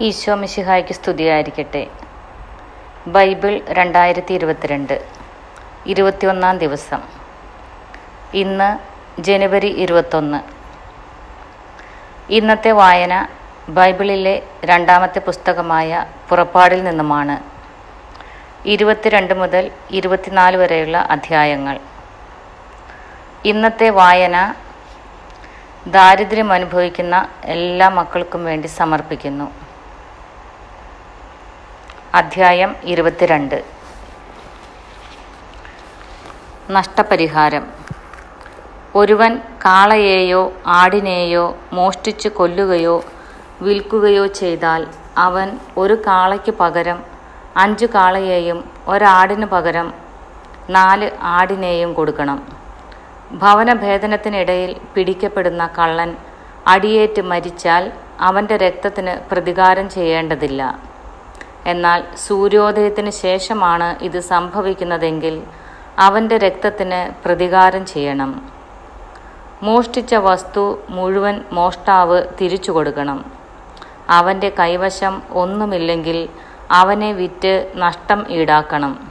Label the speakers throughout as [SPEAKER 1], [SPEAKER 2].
[SPEAKER 1] ഈശോ മിശിഹായ്ക്ക് സ്തുതിയായിരിക്കട്ടെ. ബൈബിൾ രണ്ടായിരത്തി ഇരുപത്തിരണ്ട് ഇരുപത്തിയൊന്നാം ദിവസം. ഇന്ന് ജനുവരി ഇരുപത്തൊന്ന്. ഇന്നത്തെ വായന ബൈബിളിലെ രണ്ടാമത്തെ പുസ്തകമായ പുറപ്പാടിൽ നിന്നുമാണ്. ഇരുപത്തിരണ്ട് മുതൽ ഇരുപത്തിനാല് വരെയുള്ള അധ്യായങ്ങൾ. ഇന്നത്തെ വായന ദാരിദ്ര്യം അനുഭവിക്കുന്ന എല്ലാ മക്കൾക്കും വേണ്ടി സമർപ്പിക്കുന്നു. അധ്യായം ഇരുപത്തിരണ്ട്. നഷ്ടപരിഹാരം. ഒരുവൻ കാളയെയോ ആടിനെയോ മോഷ്ടിച്ച് കൊല്ലുകയോ വിൽക്കുകയോ ചെയ്താൽ അവൻ ഒരു കാളയ്ക്ക് പകരം അഞ്ച് കാളയെയും ഒരാടിന് പകരം നാല് ആടിനെയും കൊടുക്കണം. ഭവനഭേദനത്തിനിടയിൽ പിടിക്കപ്പെടുന്ന കള്ളൻ അടിയേറ്റ് മരിച്ചാൽ അവന്റെ രക്തത്തിന് പ്രതികാരം ചെയ്യേണ്ടതില്ല. എന്നാൽ സൂര്യോദയത്തിന് ശേഷമാണ് ഇത് സംഭവിക്കുന്നതെങ്കിൽ അവന്റെ രക്തത്തിന് പ്രതികാരം ചെയ്യണം. മോഷ്ടിച്ച വസ്തു മുഴുവൻ മോഷ്ടാവ് തിരിച്ചു കൊടുക്കണം. അവന്റെ കൈവശം ഒന്നുമില്ലെങ്കിൽ അവനെ വിറ്റ് നഷ്ടം ഈടാക്കണം.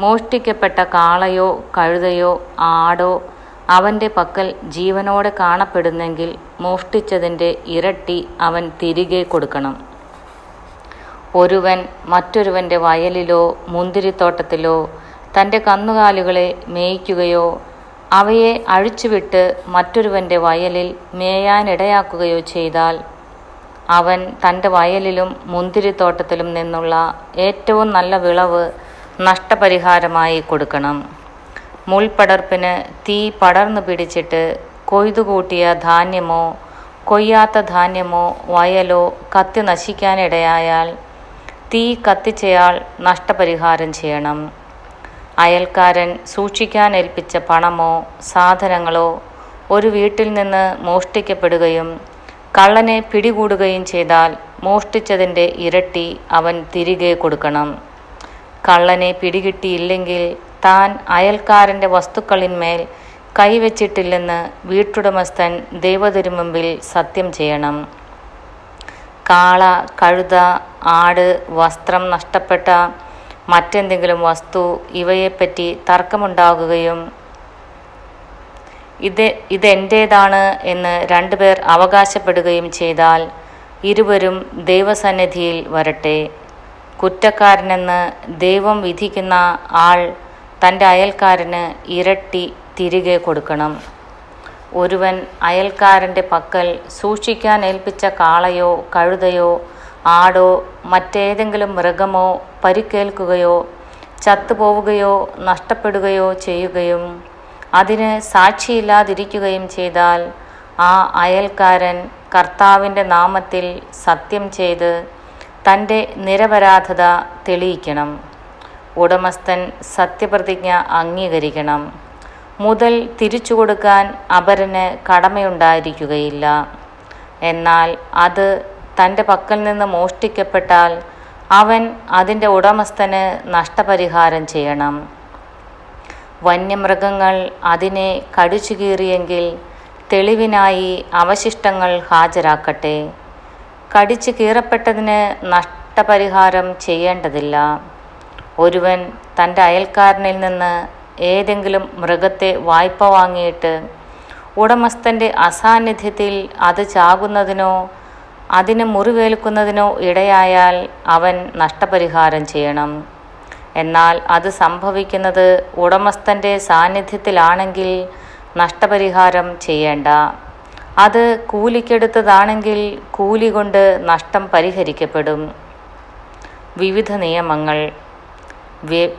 [SPEAKER 1] മോഷ്ടിക്കപ്പെട്ട കാളയോ കഴുതയോ ആടോ അവന്റെ പക്കൽ ജീവനോടെ കാണപ്പെടുന്നെങ്കിൽ മോഷ്ടിച്ചതിന്റെ ഇരട്ടി അവൻ തിരികെ കൊടുക്കണം. ഒരുവൻ മറ്റൊരുവന്റെ വയലിലോ മുന്തിരിത്തോട്ടത്തിലോ തന്റെ കന്നുകാലികളെ മേയ്ക്കുകയോ അവയെ അഴിച്ചുവിട്ട് മറ്റൊരുവന്റെ വയലിൽ മേയാനിടയാക്കുകയോ ചെയ്താൽ അവൻ തന്റെ വയലിലും മുന്തിരിത്തോട്ടത്തിലും നിന്നുള്ള ഏറ്റവും നല്ല വിളവ് നഷ്ടപരിഹാരമായി കൊടുക്കണം. മുൾപടർപ്പിന് തീ പടർന്നു പിടിച്ചിട്ട് കൊയ്തുകൂട്ടിയ ധാന്യമോ കൊയ്യാത്ത ധാന്യമോ വയലോ കത്തി നശിക്കാനിടയായാൽ തീ കത്തിച്ചയാൾ നഷ്ടപരിഹാരം ചെയ്യണം. അയൽക്കാരൻ സൂക്ഷിക്കാൻ ഏൽപ്പിച്ച പണമോ സാധനങ്ങളോ ഒരു വീട്ടിൽ നിന്ന് മോഷ്ടിക്കപ്പെടുകയും കള്ളനെ പിടികൂടുകയും ചെയ്താൽ മോഷ്ടിച്ചതിന്റെ ഇരട്ടി അവൻ തിരികെ കൊടുക്കണം. കള്ളനെ പിടികിട്ടിയില്ലെങ്കിൽ താൻ അയൽക്കാരന്റെ വസ്തുക്കളിന്മേൽ കൈവച്ചിട്ടില്ലെന്ന് വീട്ടുടമസ്ഥൻ ദൈവതിരുമുമ്പിൽ സത്യം ചെയ്യണം. കാള കഴുത ആട് വസ്ത്രം നഷ്ടപ്പെട്ട മറ്റെന്തെങ്കിലും വസ്തു ഇവയെപ്പറ്റി തർക്കമുണ്ടാകുകയും ഇത് ഇതെന്റേതാണ് എന്ന് രണ്ടുപേർ അവകാശപ്പെടുകയും ചെയ്താൽ ഇരുവരും ദൈവസന്നിധിയിൽ വരട്ടെ. കുറ്റക്കാരനെന്ന് ദൈവം വിധിക്കുന്ന ആൾ തന്റെ അയൽക്കാരന് ഇരട്ടി തിരികെ കൊടുക്കണം. ഒരുവൻ അയൽക്കാരന്റെ പക്കൽ സൂക്ഷിക്കാൻ ഏൽപ്പിച്ച കാളയോ കഴുതയോ ആടോ മറ്റേതെങ്കിലും മൃഗമോ പരിക്കേൽക്കുകയോ ചത്തുപോവുകയോ നഷ്ടപ്പെടുകയോ ചെയ്യുകയും അതിന് സാക്ഷിയില്ലാതിരിക്കുകയും ചെയ്താൽ ആ അയൽക്കാരൻ കർത്താവിന്റെ നാമത്തിൽ സത്യം ചെയ്ത് തന്റെ നിരപരാധത തെളിയിക്കണം. ഉടമസ്ഥൻ സത്യപ്രതിജ്ഞ അംഗീകരിക്കണം. മുതൽ തിരിച്ചു കൊടുക്കാൻ അപരന് കടമയുണ്ടായിരിക്കുകയില്ല. എന്നാൽ അത് തന്റെ പക്കൽ നിന്ന് മോഷ്ടിക്കപ്പെട്ടാൽ അവൻ അതിന്റെ ഉടമസ്ഥന് നഷ്ടപരിഹാരം ചെയ്യണം. വന്യമൃഗങ്ങൾ അതിനെ കടിച്ചു കീറിയെങ്കിൽ തെളിവിനായി അവശിഷ്ടങ്ങൾ ഹാജരാക്കട്ടെ. കടിച്ചു കീറപ്പെട്ടതിന് നഷ്ടപരിഹാരം ചെയ്യേണ്ടതില്ല. ഒരുവൻ തന്റെ അയൽക്കാരനിൽ നിന്ന് ഏതെങ്കിലും മൃഗത്തെ വായ്പ വാങ്ങിയിട്ട് ഉടമസ്ഥന്റെ അസാന്നിധ്യത്തിൽ അത് ചാകുന്നതിനോ അതിന് മുറിവേൽക്കുന്നതിനോ ഇടയായാൽ അവൻ നഷ്ടപരിഹാരം ചെയ്യണം. എന്നാൽ അത് സംഭവിക്കുന്നത് ഉടമസ്ഥന്റെ സാന്നിധ്യത്തിലാണെങ്കിൽ നഷ്ടപരിഹാരം ചെയ്യേണ്ട. അത് കൂലിക്കെടുത്തതാണെങ്കിൽ കൂലി കൊണ്ട് നഷ്ടം പരിഹരിക്കപ്പെടും. വിവിധ നിയമങ്ങൾ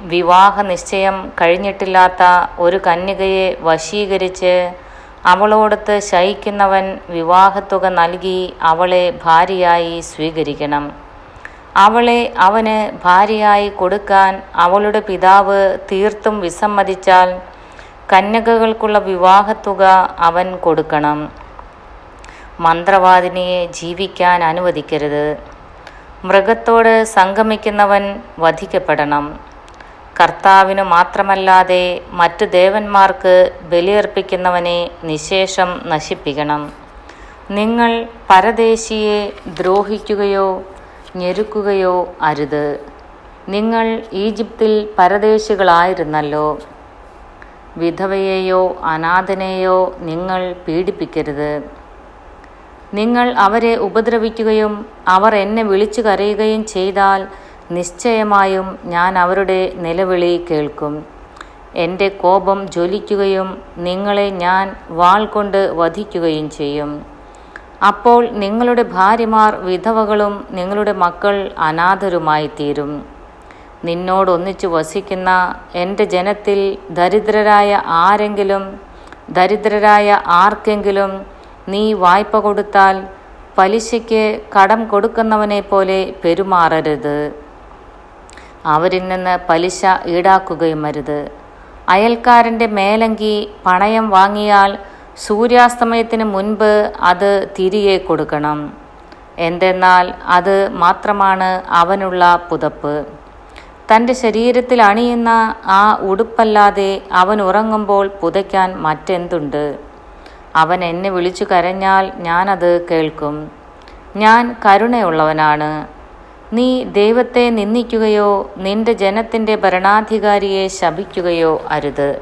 [SPEAKER 1] വിവാഹ നിശ്ചയം കഴിഞ്ഞിട്ടില്ലാത്ത ഒരു കന്യകയെ വശീകരിച്ച് അവളോടൊത്ത് ശയിക്കുന്നവൻ വിവാഹത്തുക നൽകി അവളെ ഭാര്യയായി സ്വീകരിക്കണം. അവളെ അവന് ഭാര്യയായി കൊടുക്കാൻ അവളുടെ പിതാവ് തീർത്തും വിസമ്മതിച്ചാൽ കന്യകകൾക്കുള്ള വിവാഹത്തുക അവൻ കൊടുക്കണം. മന്ത്രവാദിനിയെ ജീവിക്കാൻ അനുവദിക്കരുത്. മൃഗത്തോട് സംഗമിക്കുന്നവൻ വധിക്കപ്പെടണം. കർത്താവിനു മാത്രമല്ലാതെ മറ്റു ദേവന്മാർക്ക് ബലിയർപ്പിക്കുന്നവനെ നിശേഷം നശിപ്പിക്കണം. നിങ്ങൾ പരദേശിയെ ദ്രോഹിക്കുകയോ ഞെരുക്കുകയോ അരുത്. നിങ്ങൾ ഈജിപ്തിൽ പരദേശികളായിരുന്നല്ലോ. വിധവയെയോ അനാഥനെയോ നിങ്ങൾ പീഡിപ്പിക്കരുത്. നിങ്ങൾ അവരെ ഉപദ്രവിക്കുകയും അവർ എന്നെ വിളിച്ചു കരയുകയും ചെയ്താൽ നിശ്ചയമായും ഞാൻ അവരുടെ നിലവിളി കേൾക്കും. എന്റെ കോപം ജ്വലിക്കുകയും നിങ്ങളെ ഞാൻ വാൾ കൊണ്ട് വധിക്കുകയും ചെയ്യും. അപ്പോൾ നിങ്ങളുടെ ഭാര്യമാർ വിധവകളും നിങ്ങളുടെ മക്കൾ അനാഥരുമായി തീരും നിന്നോടൊന്നിച്ചു വസിക്കുന്ന എന്റെ ജനത്തിൽ ദരിദ്രരായ ആരെങ്കിലും ദരിദ്രരായ ആർക്കെങ്കിലും നീ വായ്പ കൊടുത്താൽ പലിശയ്ക്ക് കടം കൊടുക്കുന്നവനെ പോലെ പെരുമാറരുത്. അവരിൽ നിന്ന് പലിശ ഈടാക്കുകയും അരുത്. അയൽക്കാരന്റെ മേലങ്കി പണയം വാങ്ങിയാൽ സൂര്യാസ്തമയത്തിന് മുൻപ് അത് തിരികെ കൊടുക്കണം. എന്തെന്നാൽ അത് മാത്രമാണ് അവനുള്ള പുതപ്പ്. തന്റെ ശരീരത്തിൽ അണിയുന്ന ആ ഉടുപ്പല്ലാതെ അവൻ ഉറങ്ങുമ്പോൾ പുതയ്ക്കാൻ മറ്റെന്തുണ്ട്? അവൻ എന്നെ വിളിച്ചു കരഞ്ഞാൽ ഞാനത് കേൾക്കും. ഞാൻ കരുണയുള്ളവനാണ്. നീ ദൈവത്തെ നിന്ദിക്കുകയോ നിന്റെ ജനത്തിന്റെ ഭരണാധികാരിയെ ശപിക്കുകയോ അരുത്.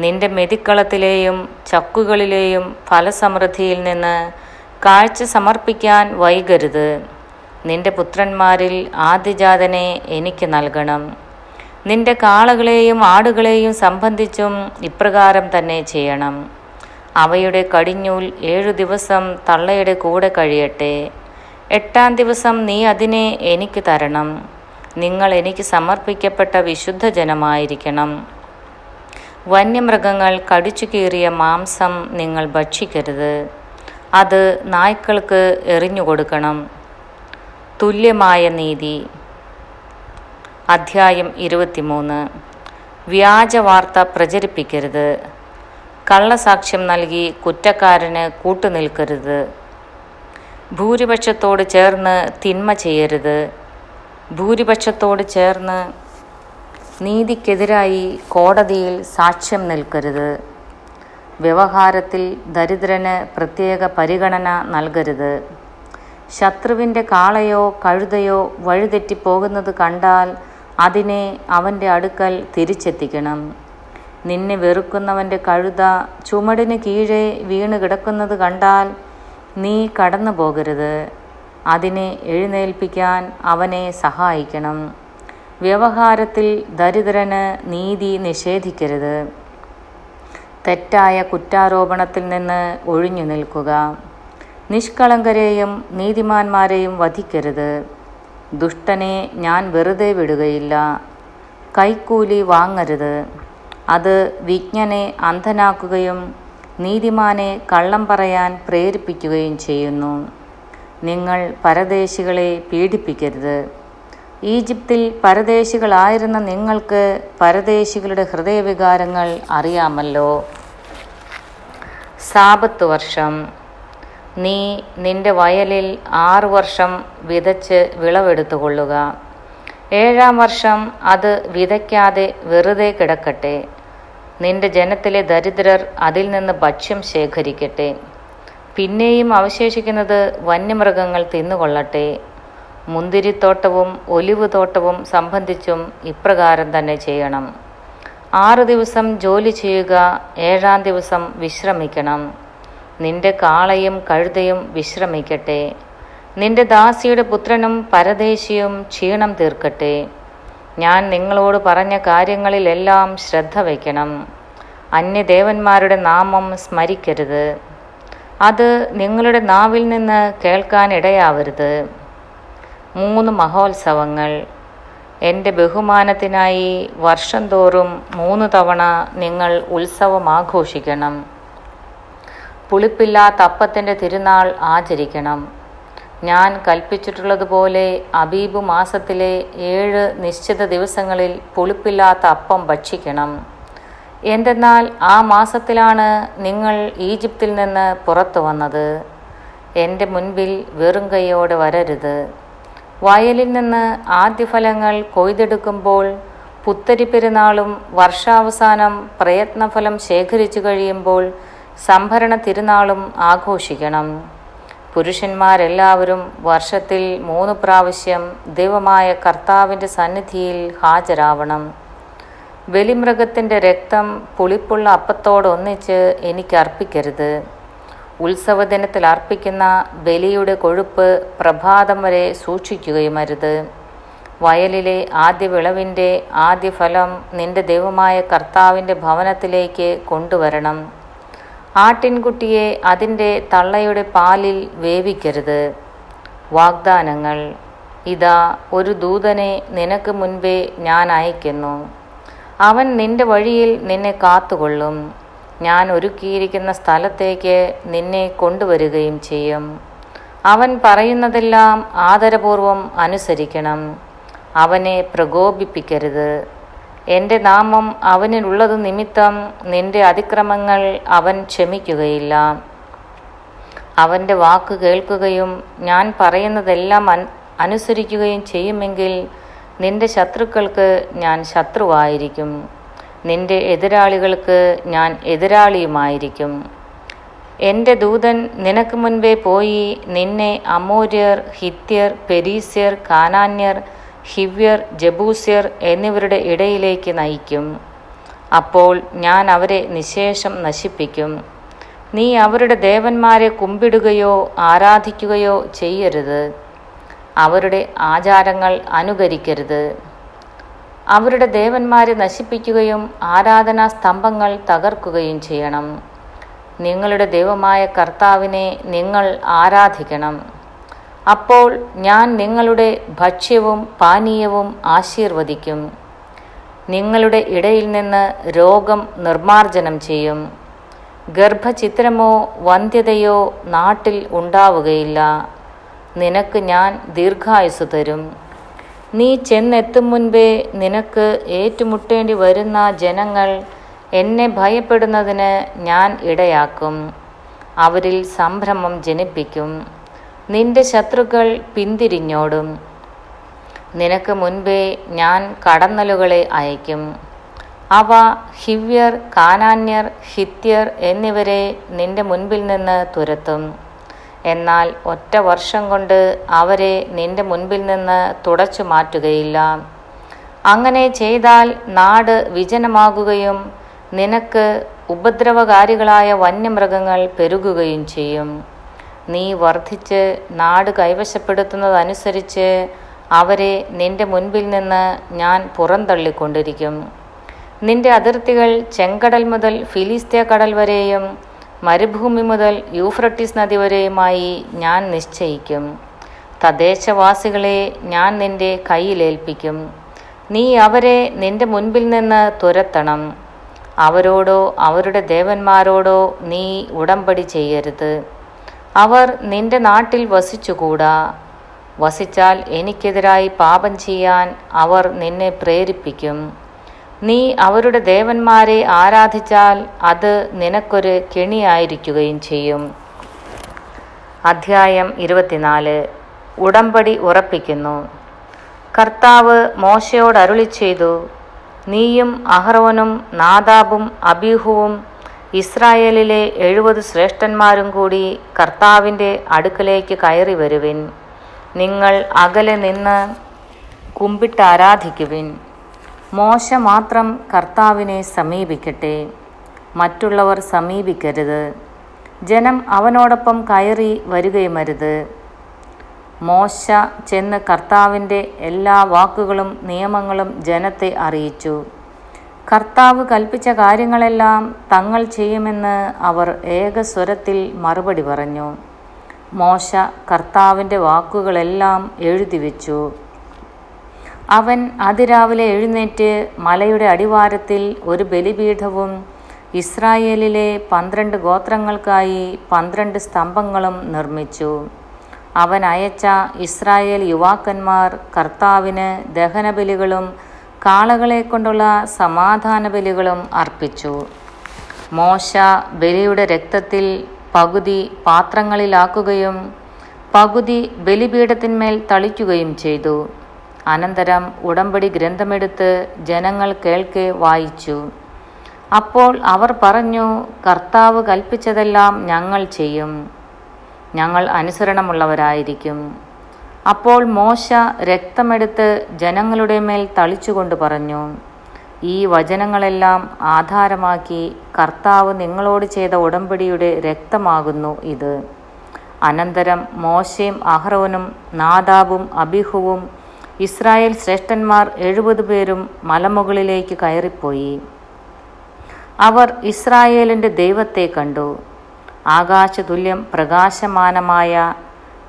[SPEAKER 1] നിന്റെ മെതിക്കളത്തിലെയും ചക്കുകളിലെയും ഫലസമൃദ്ധിയിൽ നിന്ന് കാഴ്ച സമർപ്പിക്കാൻ വൈകരുത്. നിന്റെ പുത്രന്മാരിൽ ആദ്യജാതനെ എനിക്ക് നൽകണം. നിന്റെ കാളകളെയും ആടുകളെയും സംബന്ധിച്ചും ഇപ്രകാരം തന്നെ ചെയ്യണം. അവയുടെ കടിഞ്ഞൂൽ ഏഴു ദിവസം തള്ളയുടെ കൂടെ കഴിയട്ടെ. എട്ടാം ദിവസം നീ അതിനെ എനിക്ക് തരണം. നിങ്ങൾ എനിക്ക് സമർപ്പിക്കപ്പെട്ട വിശുദ്ധ ജനമായിരിക്കണം. വന്യമൃഗങ്ങൾ കടിച്ചു കീറിയ മാംസം നിങ്ങൾ ഭക്ഷിക്കരുത്. അത് നായ്ക്കൾക്ക് എറിഞ്ഞു കൊടുക്കണം. തുല്യമായ നീതി. അധ്യായം ഇരുപത്തിമൂന്ന്. വ്യാജ വാർത്ത പ്രചരിപ്പിക്കരുത്. കള്ളസാക്ഷ്യം നൽകി കുറ്റക്കാരന് കൂട്ടുനിൽക്കരുത്. ഭൂരിപക്ഷത്തോട് ചേർന്ന് തിന്മ ചെയ്യരുത്. ഭൂരിപക്ഷത്തോട് ചേർന്ന് നീതിക്കെതിരായി കോടതിയിൽ സാക്ഷ്യം നിൽക്കരുത്. വ്യവഹാരത്തിൽ ദരിദ്രന് പ്രത്യേക പരിഗണന നൽകരുത്. ശത്രുവിന്റെ കാളയോ കഴുതയോ വഴിതെറ്റിപ്പോകുന്നത് കണ്ടാൽ അതിനെ അവന്റെ അടുക്കൽ തിരിച്ചെത്തിക്കണം. നിന്നെ വെറുക്കുന്നവന്റെ കഴുത ചുമടിന് കീഴേ വീണ് കിടക്കുന്നത് കണ്ടാൽ നീ കടന്നു പോകരുത്. അതിനെ എഴുന്നേൽപ്പിക്കാൻ അവനെ സഹായിക്കണം. വ്യവഹാരത്തിൽ ദരിദ്രന് നീതി നിഷേധിക്കരുത്. തെറ്റായ കുറ്റാരോപണത്തിൽ നിന്ന് ഒഴിഞ്ഞു നിൽക്കുക. നിഷ്കളങ്കരെയും നീതിമാന്മാരെയും വധിക്കരുത്. ദുഷ്ടനെ ഞാൻ വെറുതെ വിടുകയില്ല. കൈക്കൂലി വാങ്ങരുത്. അത് വിജ്ഞനെ അന്ധനാക്കുകയും നീതിമാനെ കള്ളം പറയാൻ പ്രേരിപ്പിക്കുകയും ചെയ്യുന്നു. നിങ്ങൾ പരദേശികളെ പീഡിപ്പിക്കരുത്. ഈജിപ്തിൽ പരദേശികളായിരുന്ന നിങ്ങൾക്ക് പരദേശികളുടെ ഹൃദയവികാരങ്ങൾ അറിയാമല്ലോ. സാപത്ത് വർഷം. നീ നിന്റെ വയലിൽ ആറു വർഷം വിതച്ച് വിളവെടുത്തുകൊള്ളുക. ഏഴാം വർഷം അത് വിതയ്ക്കാതെ വെറുതെ കിടക്കട്ടെ. നിന്റെ ജനത്തിലെ ദരിദ്രർ അതിൽ നിന്ന് ഭക്ഷ്യം ശേഖരിക്കട്ടെ. പിന്നെയും അവശേഷിക്കുന്നത് വന്യമൃഗങ്ങൾ തിന്നുകൊള്ളട്ടെ. മുന്തിരിത്തോട്ടവും ഒലിവ് തോട്ടവും സംബന്ധിച്ചും ഇപ്രകാരം തന്നെ ചെയ്യണം. ആറ് ദിവസം ജോലി ചെയ്യുക ഏഴാം ദിവസം വിശ്രമിക്കണം. നിന്റെ കാളയും കഴുതയും വിശ്രമിക്കട്ടെ. നിന്റെ ദാസിയുടെ പുത്രനും പരദേശിയും ക്ഷീണം തീർക്കട്ടെ. ഞാൻ നിങ്ങളോട് പറഞ്ഞ കാര്യങ്ങളിലെല്ലാം ശ്രദ്ധ വയ്ക്കണം. അന്യദേവന്മാരുടെ നാമം സ്മരിക്കരുത്. അത് നിങ്ങളുടെ നാവിൽ നിന്ന് കേൾക്കാൻ ഇടയാവരുത്. മൂന്ന് മഹോത്സവങ്ങൾ. എന്റെ ബഹുമാനത്തിനായി വർഷം തോറും മൂന്ന് തവണ നിങ്ങൾ ഉത്സവം ആഘോഷിക്കണം. പുളിപ്പില്ലാത്ത അപ്പത്തിന്റെ തിരുനാൾ ആചരിക്കണം. ഞാൻ കൽപ്പിച്ചിട്ടുള്ളതുപോലെ അബീബ് മാസത്തിലെ ഏഴ് നിശ്ചിത ദിവസങ്ങളിൽ പുളിപ്പില്ലാത്ത അപ്പം ഭക്ഷിക്കണം. എന്തെന്നാൽ ആ മാസത്തിലാണ് നിങ്ങൾ ഈജിപ്തിൽ നിന്ന് പുറത്തു വന്നത്. എന്റെ മുൻപിൽ വെറും കൈയോടെ വരരുത്. വയലിൽ നിന്ന് ആദ്യഫലങ്ങൾ കൊയ്തെടുക്കുമ്പോൾ പുത്തരി പെരുന്നാളും വർഷാവസാനം പ്രയത്നഫലം ശേഖരിച്ചു കഴിയുമ്പോൾ സംഭരണ തിരുനാളും ആഘോഷിക്കണം. പുരുഷന്മാരെല്ലാവരും വർഷത്തിൽ മൂന്ന് പ്രാവശ്യം ദൈവമായ കർത്താവിന്റെ സന്നിധിയിൽ ഹാജരാവണം. ബലിമൃഗത്തിന്റെ രക്തം പുളിപ്പുള്ള അപ്പത്തോടൊന്നിച്ച് എനിക്ക് അർപ്പിക്കരുത്. ഉത്സവദിനത്തിൽ അർപ്പിക്കുന്ന ബലിയുടെ കൊഴുപ്പ് പ്രഭാതം വരെ സൂക്ഷിക്കുകയും അരുത് വയലിലെ ആദ്യ വിളവിന്റെ ആദ്യ ഫലം നിന്റെ ദൈവമായ കർത്താവിന്റെ ഭവനത്തിലേക്ക് കൊണ്ടുവരണം. ആട്ടിൻകുട്ടിയെ അതിന്റെ തള്ളയുടെ പാലിൽ വേവിക്കരുത്. വാഗ്ദാനങ്ങൾ. ഇതാ ഒരു ദൂതനെ നിനക്ക് മുൻപേ ഞാൻ അയക്കുന്നു അവൻ നിന്റെ വഴിയിൽ നിന്നെ കാത്തുകൊള്ളും. ഞാൻ ഒരുക്കിയിരിക്കുന്ന സ്ഥലത്തേക്ക് നിന്നെ കൊണ്ടുവരികയും ചെയ്യും. അവൻ പറയുന്നതെല്ലാം ആദരപൂർവം അനുസരിക്കണം. അവനെ പ്രകോപിപ്പിക്കരുത്. എന്റെ നാമം അവനിലുള്ളത് നിമിത്തം നിന്റെ അതിക്രമങ്ങൾ അവൻ ക്ഷമിക്കുകയില്ല. അവന്റെ വാക്ക് കേൾക്കുകയും ഞാൻ പറയുന്നതെല്ലാം അനുസരിക്കുകയും ചെയ്യുമെങ്കിൽ നിന്റെ ശത്രുക്കൾക്ക് ഞാൻ ശത്രുവായിരിക്കും. നിന്റെ എതിരാളികൾക്ക് ഞാൻ എതിരാളിയുമായിരിക്കും. എന്റെ ദൂതൻ നിനക്ക് മുൻപേ പോയി നിന്നെ അമോര്യർ ഹിത്യർ പെരീസ്യർ കാനാന്യർ ഹിവ്യർ ജബൂസ്യർ എന്നിവരുടെ ഇടയിലേക്ക് നയിക്കും. അപ്പോൾ ഞാൻ അവരെ നിശേഷം നശിപ്പിക്കും. നീ അവരുടെ ദേവന്മാരെ കുമ്പിടുകയോ ആരാധിക്കുകയോ ചെയ്യരുത്. അവരുടെ ആചാരങ്ങൾ അനുകരിക്കരുത്. അവരുടെ ദേവന്മാരെ നശിപ്പിക്കുകയും ആരാധനാ സ്തംഭങ്ങൾ തകർക്കുകയും ചെയ്യണം. നിങ്ങളുടെ ദൈവമായ കർത്താവിനെ നിങ്ങൾ ആരാധിക്കണം. അപ്പോൾ ഞാൻ നിങ്ങളുടെ ഭക്ഷ്യവും പാനീയവും ആശീർവദിക്കും. നിങ്ങളുടെ ഇടയിൽ നിന്ന് രോഗം നിർമാർജനം ചെയ്യും. ഗർഭചിത്രമോ വന്ധ്യതയോ നാട്ടിൽ ഉണ്ടാവുകയില്ല. നിനക്ക് ഞാൻ ദീർഘായുസ് തരും. നീ ചെന്നെത്തും മുൻപേ നിനക്ക് ഏറ്റുമുട്ടേണ്ടി വരുന്ന ജനങ്ങൾ എന്നെ ഭയപ്പെടുന്നതിന് ഞാൻ ഇടയാക്കും. അവരിൽ സംഭ്രമം ജനിപ്പിക്കും. നിന്റെ ശത്രുക്കൾ പിന്തിരിഞ്ഞോടും. നിനക്ക് മുൻപേ ഞാൻ കടന്നലുകളെ അയക്കും അവ ഹിവ്യർ കാനാന്യർ ഹിത്യർ എന്നിവരെ നിന്റെ മുൻപിൽ നിന്ന് തുരത്തും. എന്നാൽ ഒറ്റ വർഷം കൊണ്ട് അവരെ നിന്റെ മുൻപിൽ നിന്ന് തുടച്ചു മാറ്റുകയില്ല. അങ്ങനെ ചെയ്താൽ നാട് വിജനമാകുകയും നിനക്ക് ഉപദ്രവകാരികളായ വന്യമൃഗങ്ങൾ പെരുകുകയും ചെയ്യും. നീ വർദ്ധിച്ച് നാട് കൈവശപ്പെടുത്തുന്നതനുസരിച്ച് അവരെ നിന്റെ മുൻപിൽ നിന്ന് ഞാൻ പുറന്തള്ളിക്കൊണ്ടിരിക്കും. നിന്റെ അതിർത്തികൾ ചെങ്കടൽ മുതൽ ഫിലിസ്തീയ കടൽ വരെയും മരുഭൂമി മുതൽ യൂഫ്രട്ടീസ് നദി വരെയുമായി ഞാൻ നിശ്ചയിക്കും. തദ്ദേശവാസികളെ ഞാൻ നിന്റെ കയ്യിലേൽപ്പിക്കും. നീ അവരെ നിന്റെ മുൻപിൽ നിന്ന് തുരത്തണം. അവരോടോ അവരുടെ ദേവന്മാരോടോ നീ ഉടമ്പടി ചെയ്യരുത്. അവർ നിന്റെ നാട്ടിൽ വസിച്ചുകൂടാ. വസിച്ചാൽ എനിക്കെതിരായി പാപം ചെയ്യാൻ അവർ നിന്നെ പ്രേരിപ്പിക്കും. നീ അവരുടെ ദേവന്മാരെ ആരാധിച്ചാൽ അത് നിനക്കൊരു കെണിയായിരിക്കുകയും ചെയ്യും. അധ്യായം ഇരുപത്തിനാല്. ഉടമ്പടി ഉറപ്പിക്കുന്നു. കർത്താവ് മോശയോട് അരുളി ചെയ്തു നീയും അഹ്റോനും നാദാബും അബീഹുവും ഇസ്രായേലിലെ എഴുപത് ശ്രേഷ്ഠന്മാരും കൂടി കർത്താവിന്റെ അടുക്കലേക്ക് കയറി വരുവിൻ. നിങ്ങൾ അകലെ നിന്ന് കുമ്പിട്ട് ആരാധിക്കുവിൻ. മോശ മാത്രം കർത്താവിനെ സമീപിക്കട്ടെ. മറ്റുള്ളവർ സമീപിക്കരുത്. ജനം അവനോടൊപ്പം കയറി വരികയുമരുത്. മോശ ചെന്ന് കർത്താവിന്റെ എല്ലാ വാക്കുകളും നിയമങ്ങളും ജനത്തെ അറിയിച്ചു. കർത്താവ് കൽപ്പിച്ച കാര്യങ്ങളെല്ലാം തങ്ങൾ ചെയ്യുമെന്ന് അവർ ഏകസ്വരത്തിൽ മറുപടി പറഞ്ഞു. മോശ കർത്താവിന്റെ വാക്കുകളെല്ലാം എഴുതി വെച്ചു. അവൻ അതിരാവിലെ എഴുന്നേറ്റ് മലയുടെ അടിവാരത്തിൽ ഒരു ബലിപീഠവും ഇസ്രായേലിലെ പന്ത്രണ്ട് ഗോത്രങ്ങൾക്കായി പന്ത്രണ്ട് സ്തംഭങ്ങളും നിർമ്മിച്ചു. അവൻ അയച്ച ഇസ്രായേൽ യുവാക്കന്മാർ കർത്താവിന് ദഹനബലികളും കാളകളെ കൊണ്ടുള്ള സമാധാന ബലികളും അർപ്പിച്ചു. മോശ ബലിയുടെ രക്തത്തിൽ പകുതി പാത്രങ്ങളിലാക്കുകയും പകുതി ബലിപീഠത്തിന്മേൽ തളിക്കുകയും ചെയ്തു. അനന്തരം ഉടമ്പടി ഗ്രന്ഥമെടുത്ത് ജനങ്ങൾ കേൾക്കെ വായിച്ചു. അപ്പോൾ അവർ പറഞ്ഞു കർത്താവ് കൽപ്പിച്ചതെല്ലാം ഞങ്ങൾ ചെയ്യും. ഞങ്ങൾ അനുസരണമുള്ളവരായിരിക്കും. അപ്പോൾ മോശ രക്തമെടുത്ത് ജനങ്ങളുടെ മേൽ തളിച്ചുകൊണ്ട് പറഞ്ഞു ഈ വചനങ്ങളെല്ലാം ആധാരമാക്കി കർത്താവ് നിങ്ങളോട് ചെയ്ത ഉടമ്പടിയുടെ രക്തമാകുന്നു ഇത്. അനന്തരം മോശയും അഹ്റോനും നാദാബും അബിഹുവും ഇസ്രായേൽ ശ്രേഷ്ഠന്മാർ എഴുപത് പേരും മലമുകളിലേക്ക് കയറിപ്പോയി. അവർ ഇസ്രായേലിന്റെ ദൈവത്തെ കണ്ടു. ആകാശതുല്യം പ്രകാശമാനമായ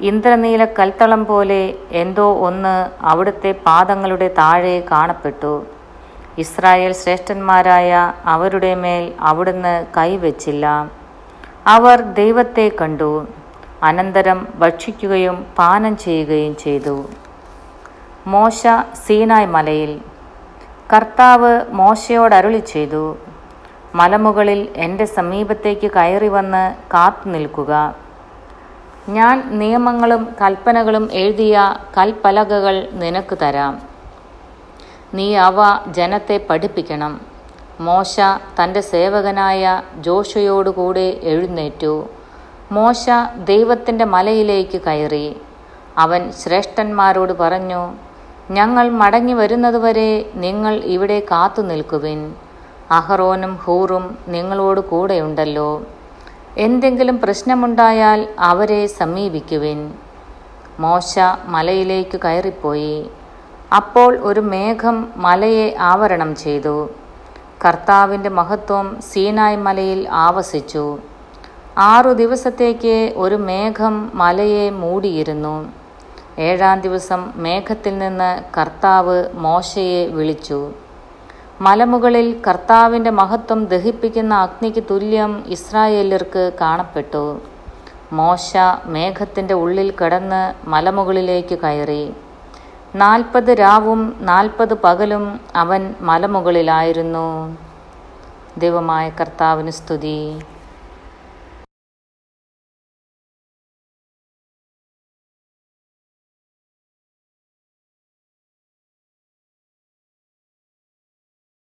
[SPEAKER 1] ഇന്ദ്രനീല കൽത്തളം പോലെ എന്തോ ഒന്ന് അവിടുത്തെ പാദങ്ങളുടെ താഴെ കാണപ്പെട്ടു. ഇസ്രായേൽ ശ്രേഷ്ഠന്മാരായ അവരുടെ മേൽ അവിടുന്ന് കൈവച്ചില്ല. അവർ ദൈവത്തെ കണ്ടു. അനന്തരം ഭക്ഷിക്കുകയും പാനം ചെയ്യുകയും ചെയ്തു. മോശ സീനായ് മലയിൽ കർത്താവ് മോശയോട് അരുളി ചെയ്തു മലമുകളിൽ എന്റെ സമീപത്തേക്ക് കയറി വന്ന് കാത്തു നിൽക്കുക ഞാൻ നിയമങ്ങളും കൽപ്പനകളും എഴുതിയ കൽപ്പലകകൾ നിനക്ക് തരാം. നീ അവ ജനത്തെ പഠിപ്പിക്കണം. മോശ തന്റെ സേവകനായ ജോഷയോടുകൂടെ എഴുന്നേറ്റു. മോശ ദൈവത്തിന്റെ മലയിലേക്ക് കയറി. അവൻ ശ്രേഷ്ഠന്മാരോട് പറഞ്ഞു ഞങ്ങൾ മടങ്ങി വരുന്നതുവരെ നിങ്ങൾ ഇവിടെ കാത്തു നിൽക്കുവിൻ അഹറോനും ഹൂറും നിങ്ങളോട് കൂടെയുണ്ടല്ലോ. എന്തെങ്കിലും പ്രശ്നമുണ്ടായാൽ അവരെ സമീപിക്കുവിൻ. മോശ മലയിലേക്ക് കയറിപ്പോയി. അപ്പോൾ ഒരു മേഘം മലയെ ആവരണം ചെയ്തു. കർത്താവിന്റെ മഹത്വം സീനായ് മലയിൽ ആവസിച്ചു. ആറു ദിവസത്തേക്ക് ഒരു മേഘം മലയെ മൂടിയിരുന്നു. ഏഴാം ദിവസം മേഘത്തിൽ നിന്ന് കർത്താവ് മോശയെ വിളിച്ചു. മലമുകളിൽ കർത്താവിന്റെ മഹത്വം ദഹിപ്പിക്കുന്ന അഗ്നിക്ക് തുല്യം ഇസ്രായേലർക്ക് കാണപ്പെട്ടു. മോശ മേഘത്തിന്റെ ഉള്ളിൽ കടന്ന് മലമുകളിലേക്ക് കയറി. നാൽപ്പത് രാവും നാൽപ്പത് പകലും അവൻ മലമുകളിലായിരുന്നു. ദൈവമായ കർത്താവിന് സ്തുതി.